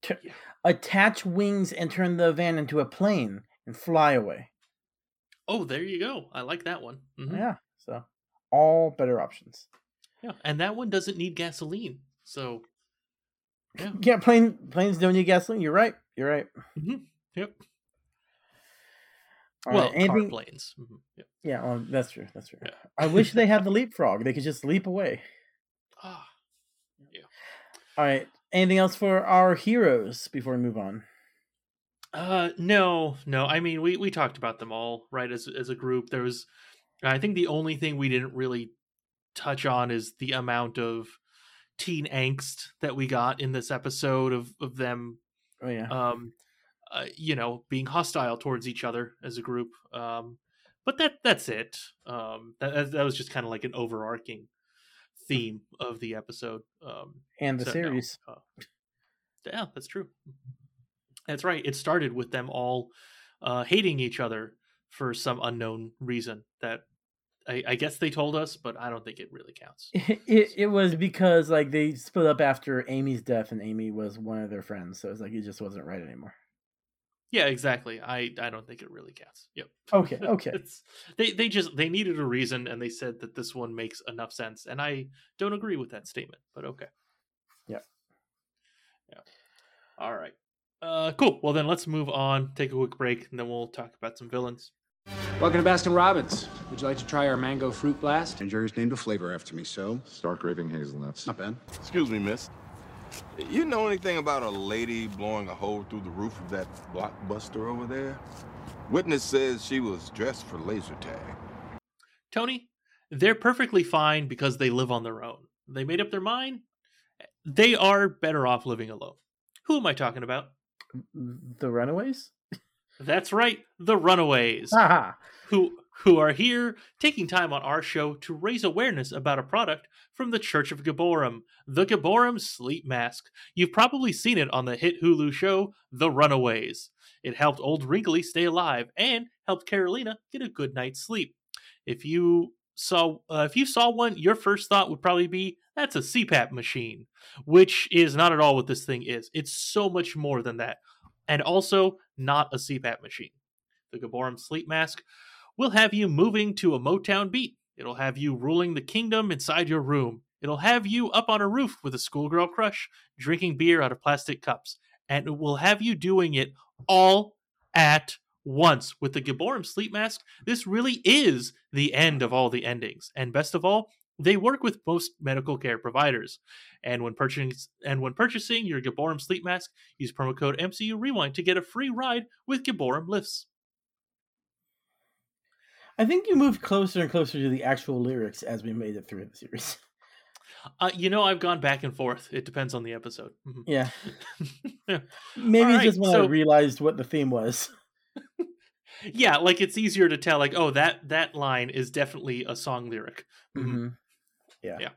T-
Yeah.
Attach wings and turn the van into a plane and fly away.
Oh, there you go. I like that one. Mhm.
Yeah, so all better options.
Yeah, and that one doesn't need gasoline. So, yeah. <laughs>
Yeah, plane planes don't need gasoline. You're right. You're right.
Mhm. Yep.
All
well,
right, anything-
planes. Mhm. Yep.
Yeah, well, that's true. That's true.
Yeah.
I wish they had the <laughs> leapfrog. They could just leap away.
Ah, yeah.
All right. Anything else for our heroes before we move on?
Uh, no, no. I mean, we we talked about them all, right? As as a group, there was. I think the only thing we didn't really touch on is the amount of teen angst that we got in this episode of of them,
Oh yeah.
um, uh, you know, being hostile towards each other as a group. Um, but that that's it. Um, that that- that was just kind of like an overarching theme of the episode. Um,
and the
so, no,
series.
uh, yeah, that's true. That's right. It started with them all uh, hating each other for some unknown reason that I, I guess they told us, but I don't think it really counts. <laughs>
It, it was because like they split up after Amy's death, and Amy was one of their friends, so it's like it just wasn't right anymore.
Yeah, exactly. I, I don't think it really counts. Yep.
Okay, <laughs> okay.
it's they they just they needed a reason and they said that this one makes enough sense and I don't agree with that statement, but okay.
Yeah.
Yeah. All right. Uh cool. Well then let's move on, take a quick break, and then we'll talk about some villains.
Welcome to Baskin Robbins. Would you like to try our mango fruit blast?
And Jerry's named a flavor after me, so.
Stark raving hazelnuts.
Not bad.
Excuse me, miss. You know anything about a lady blowing a hole through the roof of that blockbuster over there? Witness says she was dressed for laser tag.
Tony, they're perfectly fine because they live on their own. They made up their mind. They are better off living alone. Who am I talking about?
The Runaways.
That's right, the Runaways,
Haha.
who who are here taking time on our show to raise awareness about a product from the Church of Gibborim, the Gibborim sleep mask. You've probably seen it on the hit Hulu show The Runaways. It helped old Wrinkly stay alive and helped Carolina get a good night's sleep. If you saw uh, if you saw one, your first thought would probably be that's a CPAP machine, which is not at all what this thing is. It's so much more than that, and also not a CPAP machine. The Gibborim sleep mask will have you moving to a Motown beat. It'll have you ruling the kingdom inside your room. It'll have you up on a roof with a schoolgirl crush, drinking beer out of plastic cups, and it will have you doing it all at once. With the Gibborim sleep mask, this really is the end of all the endings. And best of all, they work with most medical care providers. And when purchasing and when purchasing your Gibborim sleep mask, use promo code MCU Rewind to get a free ride with Gibborim lifts.
I think you moved closer and closer to the actual lyrics as we made it through the series.
Uh, you know, I've gone back and forth. It depends on the episode. Mhm. <laughs>
Yeah. Maybe
right,
just when I realized what the theme was. <laughs>
yeah, like it's easier to tell. Like, oh, that that line is definitely a song lyric. Mhm.
Mm-hmm. Yeah.
Yeah.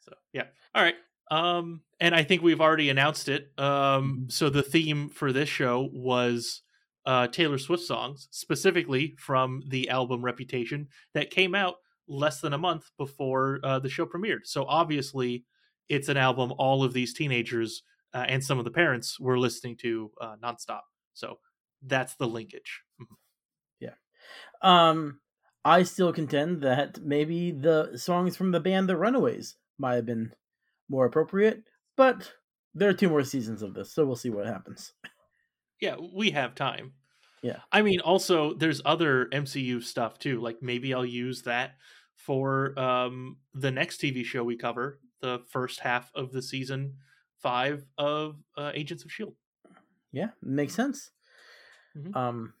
So yeah. All right. Um, and I think we've already announced it. Um, so the theme for this show was uh Taylor Swift songs, specifically from the album Reputation that came out less than a month before uh, the show premiered. So obviously, it's an album all of these teenagers uh, and some of the parents were listening to uh, nonstop. So that's the linkage. Mhm.
Yeah. Um, I still contend that maybe the songs from the band The Runaways might have been more appropriate, but there are two more seasons of this, so we'll see what happens.
Yeah, we have time.
Yeah.
I mean, also there's other MCU stuff too. Like maybe I'll use that for um the next TV show we cover, the first half of the season five of uh, Agents of Shield.
Yeah, makes sense.
Mhm.
Um,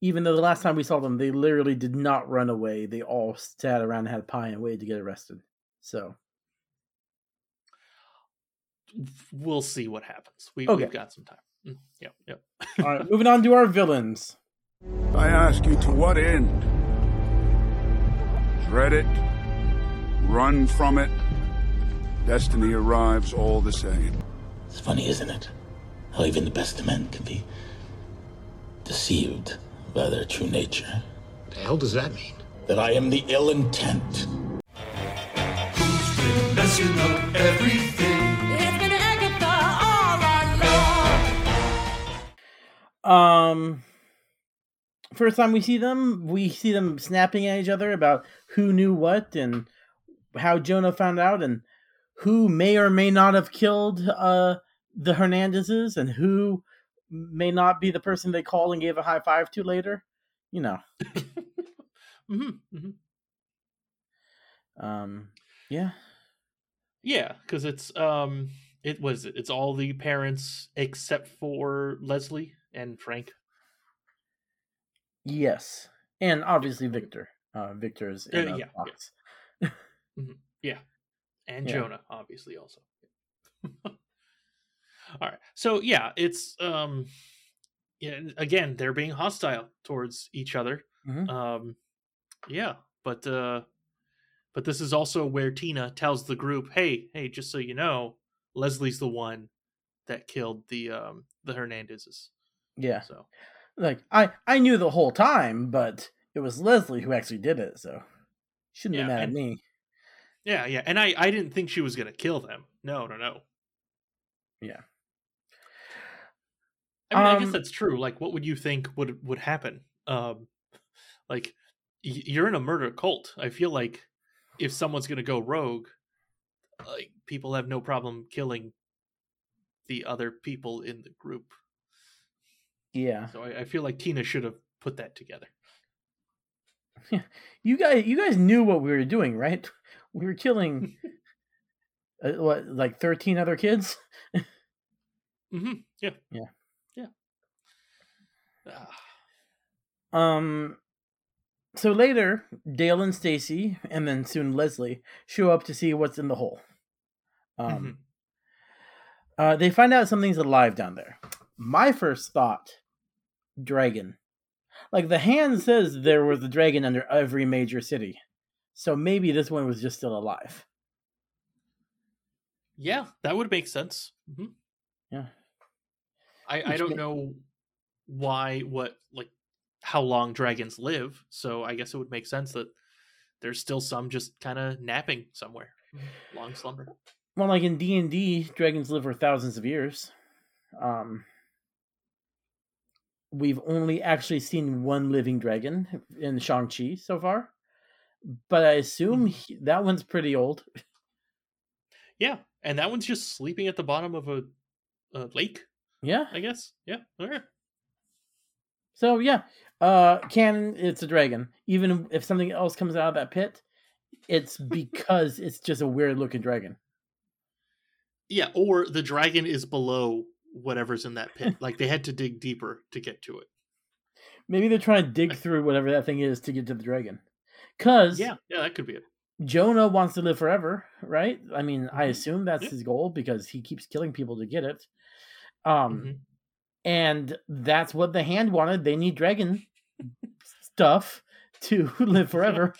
even though the last time we saw them, they literally did not run away. They all sat around and had pie and waited to get arrested. So
We'll see what happens. We,
Okay.
We've got some time. Mm, Yep, yep. <laughs>
all right, moving on to our villains.
I ask you to what end? Dread it? Run from it? Destiny arrives all the same.
It's funny, isn't it? How even the best of men can be deceived by their true nature. What The hell does that mean? That I am the ill intent.
Messing up everything.
Um, first time we see them, we see them snapping at each other about who knew what and how Jonah found out and who may or may not have killed uh, the Hernandezes and who may not be the person they called and gave a high five to later. You know. <laughs>
mm-hmm, mm-hmm.
Um. Yeah.
Yeah, because it's um, it was it's all the parents except for Leslie and Frank.
Yes, and obviously Victor. Uh, Victor is in
uh, yeah, box. Yeah. mm-hmm. yeah. and yeah. Jonah obviously also. <laughs> all right, so yeah, it's um, yeah. Again, they're being hostile towards each other.
Mm-hmm.
Um, yeah, but uh, but this is also where Tina tells the group, "Hey, hey, just so you know, Leslie's the one that killed the um the Hernandezes."
Yeah.
So
like I I knew the whole time, but it was Leslie who actually did it, so shouldn't
yeah,
be mad
and,
at me.
Yeah, yeah, and I I didn't think she was gonna kill them. No, no, no.
Yeah.
I mean, um, I guess that's true. Like, what would you think would would happen? Um, like, you're in a murder cult. I feel like if someone's gonna go rogue, like people have no problem killing the other people in the group.
Yeah.
So I, I feel like Tina should have put that together. <laughs>
you guys, you guys knew what we were doing, right? <laughs> We were killing <laughs> uh, what, like thirteen other kids.
mm-hmm. Yeah.
Yeah.
Yeah.
Ah. Um. So later, Dale and Stacy, and then soon Leslie, show up to see what's in the hole. Um. Mm-hmm. Uh, they find out something's alive down there. My first thought dragon. Like the hand says there was a dragon under every major city. So maybe this one was just still alive.
Yeah, that would make sense. Mm-hmm.
Yeah.
I, I don't know why, what, like, how long dragons live. So I guess it would make sense that there's still some just kind of napping somewhere, long slumber.
Well, like in D and D, dragons live for thousands of years. Um, we've only actually seen one living dragon in Shang-Chi so far. But I assume he, that one's pretty old.
Yeah, and that one's just sleeping at the bottom of a, a lake.
Yeah.
I guess. Yeah.
So yeah, uh canon it's a dragon. Even if something else comes out of that pit, it's because it's just a weird looking dragon.
Yeah, or the dragon is below whatever's in that pit. like they had to dig deeper to get to it.
Maybe they're trying to dig through whatever that thing is to get to the dragon. Cause
yeah, yeah, that could be it.
Jonah wants to live forever, right? I mean, I assume that's yeah. his goal because he keeps killing people to get it. Um, mm-hmm. and that's what the hand wanted. They need dragon stuff to <laughs> live forever.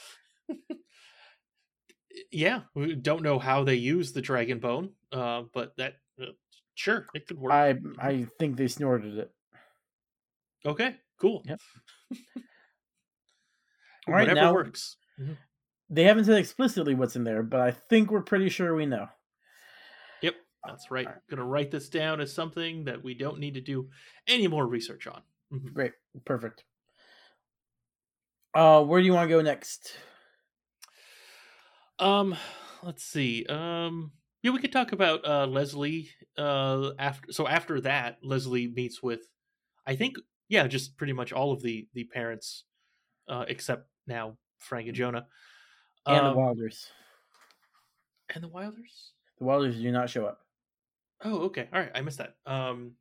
<laughs>
yeah, we don't know how they use the dragon bone, uh, but that uh, Sure, it could work.
I I think they snorted it.
Okay, cool.
Yep. <laughs> All right,
Whatever
now,
works. Mm-hmm.
They haven't said explicitly what's in there, but I think we're pretty sure we know.
Yep, that's right. right. Gonna write this down as something that we don't need to do any more research on.
Mm-hmm. Great, perfect. Uh, where do you want to go next?
Um, let's see. Um, yeah, we could talk about uh, Leslie. Uh, after so after that, Leslie meets with, I think, yeah, just pretty much all of the the parents, uh, except now Frank and Jonah,
and um, the Wilders.
And the Wilders.
The Wilders do not show up.
Oh, okay. All right, I missed that. Um,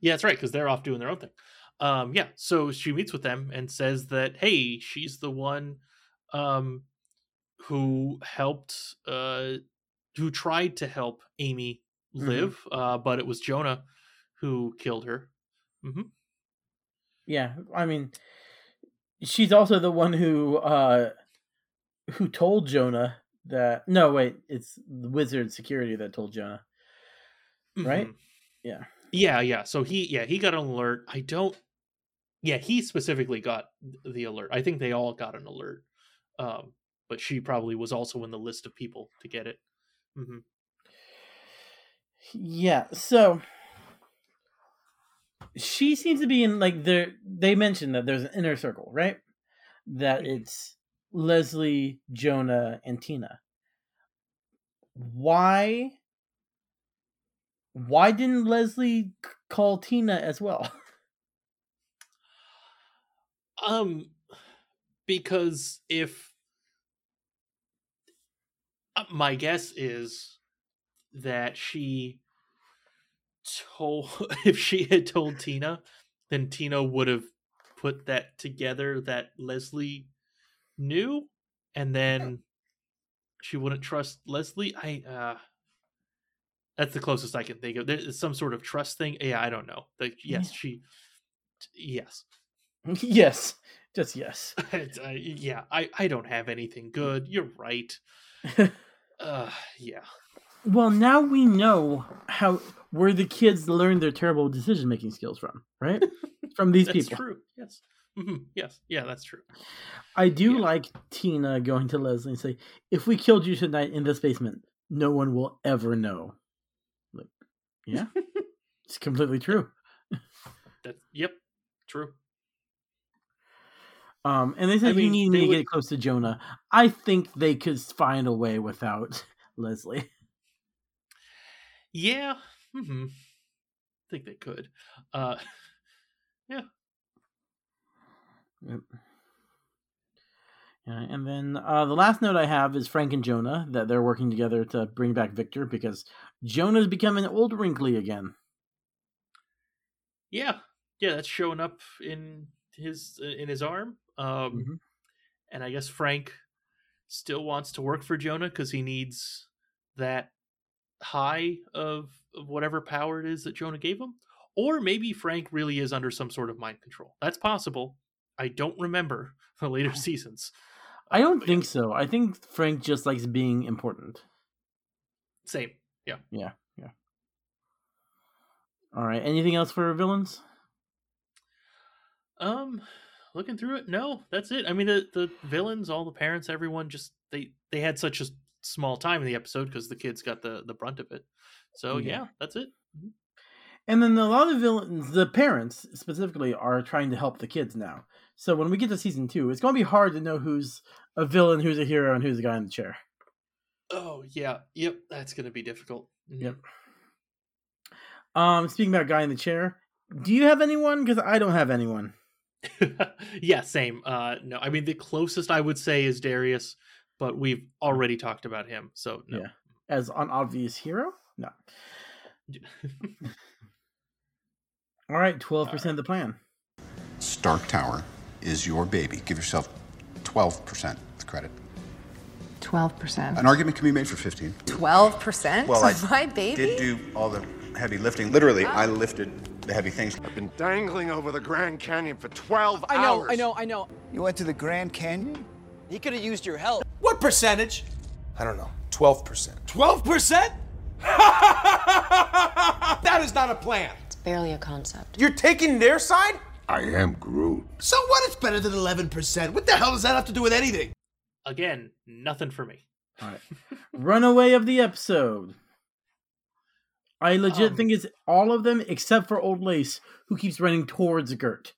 yeah, that's right because they're off doing their own thing. Um, yeah, so she meets with them and says that hey, she's the one, um, who helped uh who tried to help Amy mm-hmm. live, mm-hmm. uh, but it was Jonah who killed her. Mm-hmm.
Yeah, I mean, she's also the one who uh, who told Jonah that. No, wait, it's the wizard security that told Jonah, right? Mm-hmm. Yeah,
yeah, yeah. So he, yeah, he got an alert. I don't. Yeah, he specifically got the alert. I think they all got an alert. Um, but she probably was also in the list of people to get it. Mm-hmm.
Yeah. So she seems to be in like there. They mentioned that there's an inner circle, right? That it's Leslie, Jonah, and Tina. Why? Why didn't Leslie call Tina as well? <laughs>
Um, because if my guess is that she told <laughs> if she had told Tina, then Tina would have put that together that Leslie knew, and then she wouldn't trust Leslie. I uh that's the closest I can think of. There's some sort of trust thing. Yeah, I don't know. Like, yes,
Yeah.
she. Yes, <laughs>
yes, just yes. <laughs>
Uh, yeah. I I don't have anything good. You're right. Uh, yeah.
Well, now we know how where the kids learn their terrible decision making skills from, right? <laughs> From these
That's
people.
true. Yes. Mhm, Yes. Yeah, that's true.
I do like Tina going to Leslie and say, "If we killed you tonight in this basement, no one will ever know." Like, yeah, <laughs> it's completely true.
That. Yep. True.
Um, and they said
I
you need me to
would-
get close to Jonah. I think they could find a way without <laughs> Leslie.
Yeah. hmm I think they could. Uh. <laughs> Yeah.
Yep. Yeah, and then uh, the last note I have is Frank and Jonah that they're working together to bring back Victor because Jonah's becoming old wrinkly again.
Yeah. Yeah. That's showing up in his in his arm. Um.
Mhm.
And I guess Frank still wants to work for Jonah because he needs that high of, of whatever power it is that Jonah gave him. Or maybe Frank really is under some sort of mind control. That's possible. I don't remember <laughs> the later <laughs> seasons.
I don't think so. I think Frank just likes being important.
Same. Yeah.
Yeah, yeah. All right. Anything else for villains?
Um, looking through it, no, that's it. I mean, the the villains, all the parents, everyone, just they they had such a small time in the episode because the kids got the the brunt of it. So
Yeah.
yeah, that's it.
And then a lot of the villains, the parents specifically, are trying to help the kids now. So when we get to season two, it's going to be hard to know who's a villain, who's a hero, and who's the guy in the chair.
Oh yeah, yep, that's gonna be difficult. Mhm.
Yep. Um, speaking about guy in the chair, do you have anyone? Because I don't have anyone. <laughs>
yeah, same. Uh, no, I mean the closest I would say is Darius, but we've already talked about him, so no.
Yeah. As an obvious hero? No. <laughs> All right, twelve percent of the plan.
Stark Tower is your baby. Give yourself 12% credit.
12%.
An argument can be made for 15.
12%?
Well, I
My baby?
did do all the heavy lifting. Literally, I lifted the heavy things.
I've been dangling over the Grand Canyon for 12
I know,
hours.
I know, I know.
You went to the Grand Canyon?
He could have used your help.
What percentage?
I don't know. 12%.
12%? <laughs> that is not a plan.
It's barely a concept.
You're taking their side?
I am Groot.
So what? It's better than 11%. What the hell does that have to do with anything?
Again, nothing for me.
All right. <laughs> Runaway of the episode. I legit
Um,
think it's all of them except for Old Lace, who keeps running towards Gert.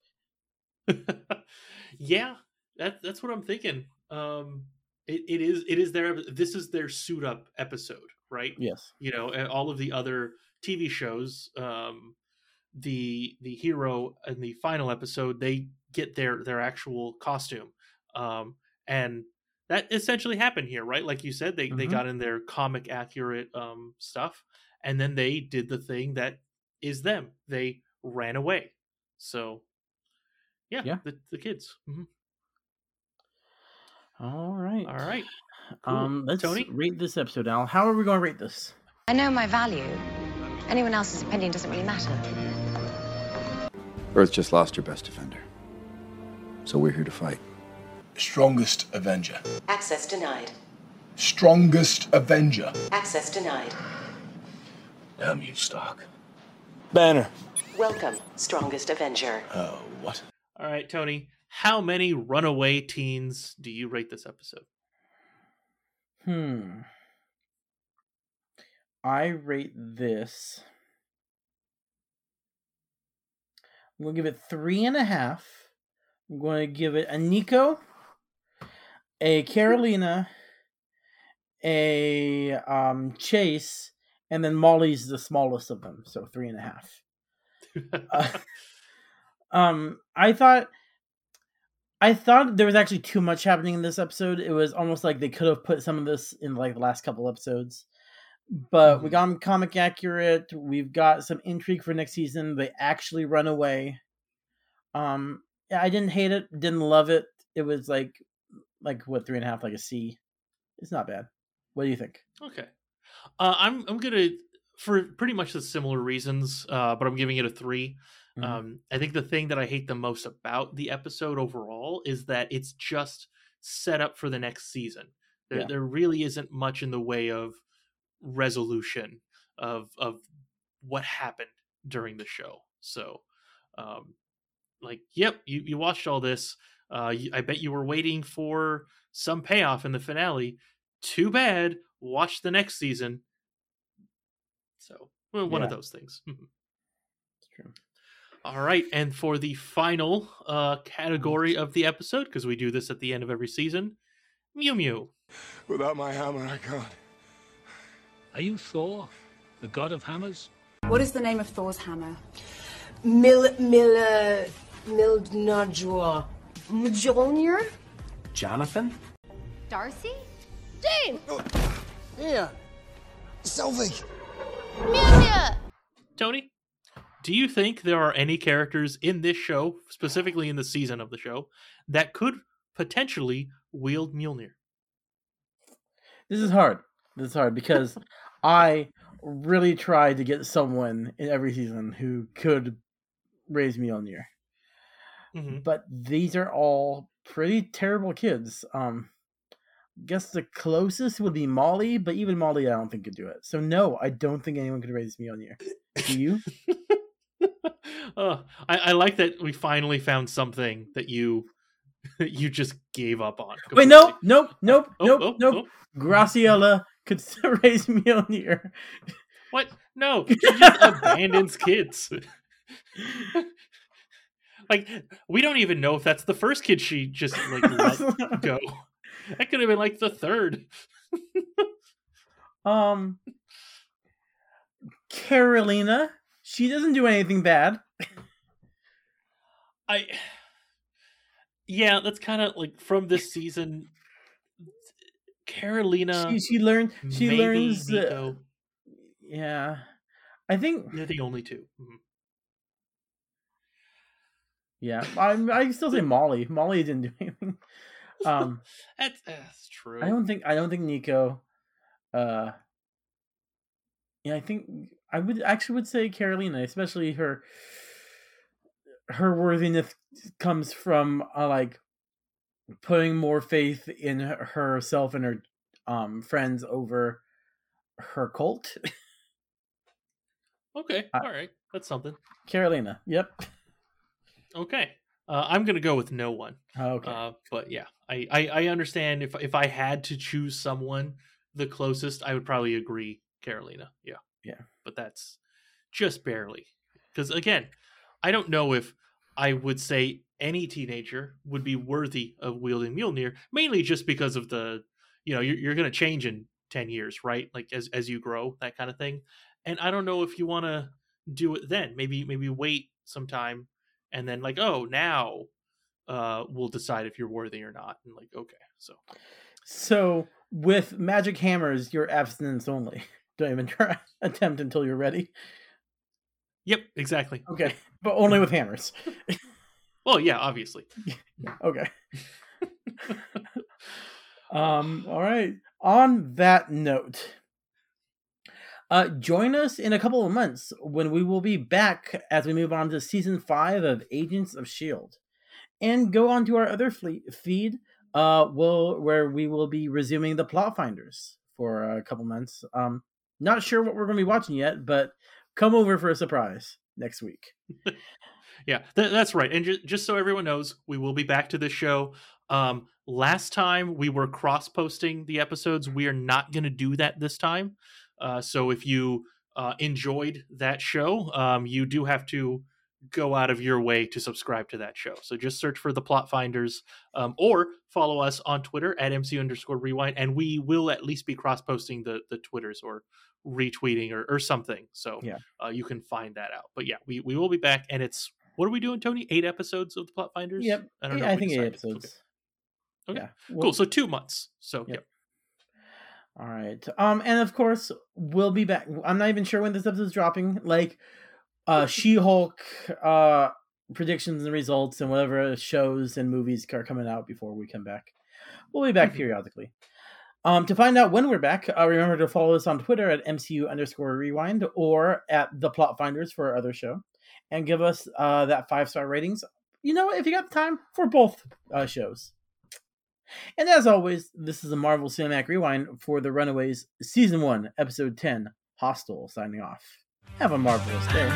<laughs>
yeah, that that's what I'm thinking. Um, it, it is it is their this is their suit up episode, right?
Yes.
You know, all of the other TV shows, um, the the hero in the final episode, they get their their actual costume, um, and that essentially happened here, right? Like you said, they they
Mhm.
got in their comic accurate um stuff, and then they did the thing that is them. They ran away. So, yeah,
Yeah.
the the kids. Mhm.
All right.
All right. Cool.
Um, let's
Tony?
rate this episode, Al. How are we going to rate this?
I know my value. Anyone else's opinion doesn't really matter.
Earth just lost her best defender. So we're here to fight.
Strongest Avenger.
Access denied.
Strongest Avenger.
Access denied.
Damn you, Stark.
Banner.
Welcome, strongest Avenger.
Oh, what?
All right, Tony. How many runaway teens do you rate this episode?
Hmm. I rate this. I'm going to give it three and a half. I'm going to give it a Nico, a Carolina, a um, Chase, and then Molly's the smallest of them, so three and a half. <laughs> uh, um, I thought, I thought there was actually too much happening in this episode. It was almost like they could have put some of this in like the last couple episodes, but mm-hmm. we got them comic accurate. We've got some intrigue for next season. They actually run away. Um, I didn't hate it, didn't love it. It was like, like what three and a half, like a C. It's not bad. What do you think?
Okay. Uh, I'm I'm gonna for pretty much the similar reasons, uh, but I'm giving it a 3 mm-hmm. Um, I think the thing that I hate the most about the episode overall is that it's just set up for the next season. There, yeah. there really isn't much in the way of resolution of of what happened during the show. So, um, like, yep, you you watched all this. Uh, I bet you were waiting for some payoff in the finale. Too bad. Watch the next season so well, one yeah. of those things. <laughs> It's true. All right, and for the final uh, category of the episode, because we do this at the end of every season, Mew Mew.
Without my hammer, I can't.
Are you Thor, the god of hammers?
What is the name of Thor's hammer?
Mil Mil Mildnajor Mjolnir.
Jonathan.
Darcy.
Jane.
Oh, yeah. Sylvie.
Tony, do you think there are any characters in this show, specifically in the season of the show, that could potentially wield Mjolnir?
This is hard. This is hard because <laughs> I really tried to get someone in every season who could raise Mjolnir. Mm-hmm. But these are all pretty terrible kids. Um, guess the closest would be Molly, but even Molly, I don't think could do it. So no, I don't think anyone could raise me Mjolnir. Do you?
oh, <laughs> I, I, like that we finally found something that you <laughs> you just gave up on.
Completely. Wait, no, nope, uh, nope, oh, nope, oh, nope. Oh. Graciela could <laughs> raise Mjolnir.
What? No, she just abandons kids. like we don't even know if that's the first kid she just like let go. That could have been like the third. <laughs>
um, Carolina, she doesn't do anything bad.
I, yeah, that's kind of like from this season. Carolina,
she, she learned. She learns. Uh, yeah, I think
they're the only 2 mm-hmm.
Yeah, I I still say Molly. Molly didn't do anything. Um, <laughs>
that's, that's true.
I don't think I don't think Nico. Uh, yeah, I think I would actually would say Carolina, especially her. Her worthiness comes from uh, like putting more faith in herself and her um friends over her cult.
okay, uh, all right, that's something.
Carolina, yep.
Okay, uh, I'm gonna go with no one.
Okay.
Uh, but yeah, I, I, I understand if if I had to choose someone the closest, I would probably agree Carolina. Yeah.
Yeah.
But that's just barely. Because again, I don't know if I would say any teenager would be worthy of wielding Mjolnir, mainly just because of the, you know, you're, you're going to change in 10 years, right? Like as, as you grow, that kind of thing. And I don't know if you want to do it then. Maybe, maybe wait some time and then like oh now uh we'll decide if you're worthy or not and like okay so.
So with magic hammers you're abstinence only. <laughs> Don't even try <laughs> attempt until you're ready.
Yep exactly.
Okay but only with hammers. <laughs>
Well yeah obviously.
Okay. Um all right. On that note uh, join us in a couple of months when we will be back as we move on to season five of Agents of Shield, and go on to our other fleet feed, uh, will where we will be resuming the Plot Finders for a couple months. Um, not sure what we're going to be watching yet, but come over for a surprise next week. <laughs>
yeah, th- that's right. And ju- just so everyone knows, we will be back to this show. Um, last time we were cross posting the episodes. We are not going to do that this time. Uh, so if you uh, enjoyed that show, um, you do have to go out of your way to subscribe to that show. So just search for the Plot Finders, um, or follow us on Twitter at MC underscore Rewind, and we will at least be cross posting the the Twitters or retweeting or, or something. So
yeah,
uh, you can find that out. But yeah, we we will be back, and it's what are we doing, Tony? Eight episodes of the Plot Finders.
Yep,
I don't know.
I think eight episodes.
Okay. Okay.
Yeah.
cool. So two months. So
Yep.
yep.
All right. Um, and of course, we'll be back. I'm not even sure when this episode's dropping. Like, uh, She-Hulk, uh, predictions and results, and whatever shows and movies are coming out before we come back. We'll be back periodically. Um, to find out when we're back, uh, remember to follow us on Twitter at MCU underscore rewind or at the Plot Finders for our other show, and give us uh, that five star ratings. You know, if you got the time for both uh, shows. And as always, this is a Marvel Cinematic Rewind for The Runaways Season 1, Episode 10, Hostile, signing off. Have a marvelous day.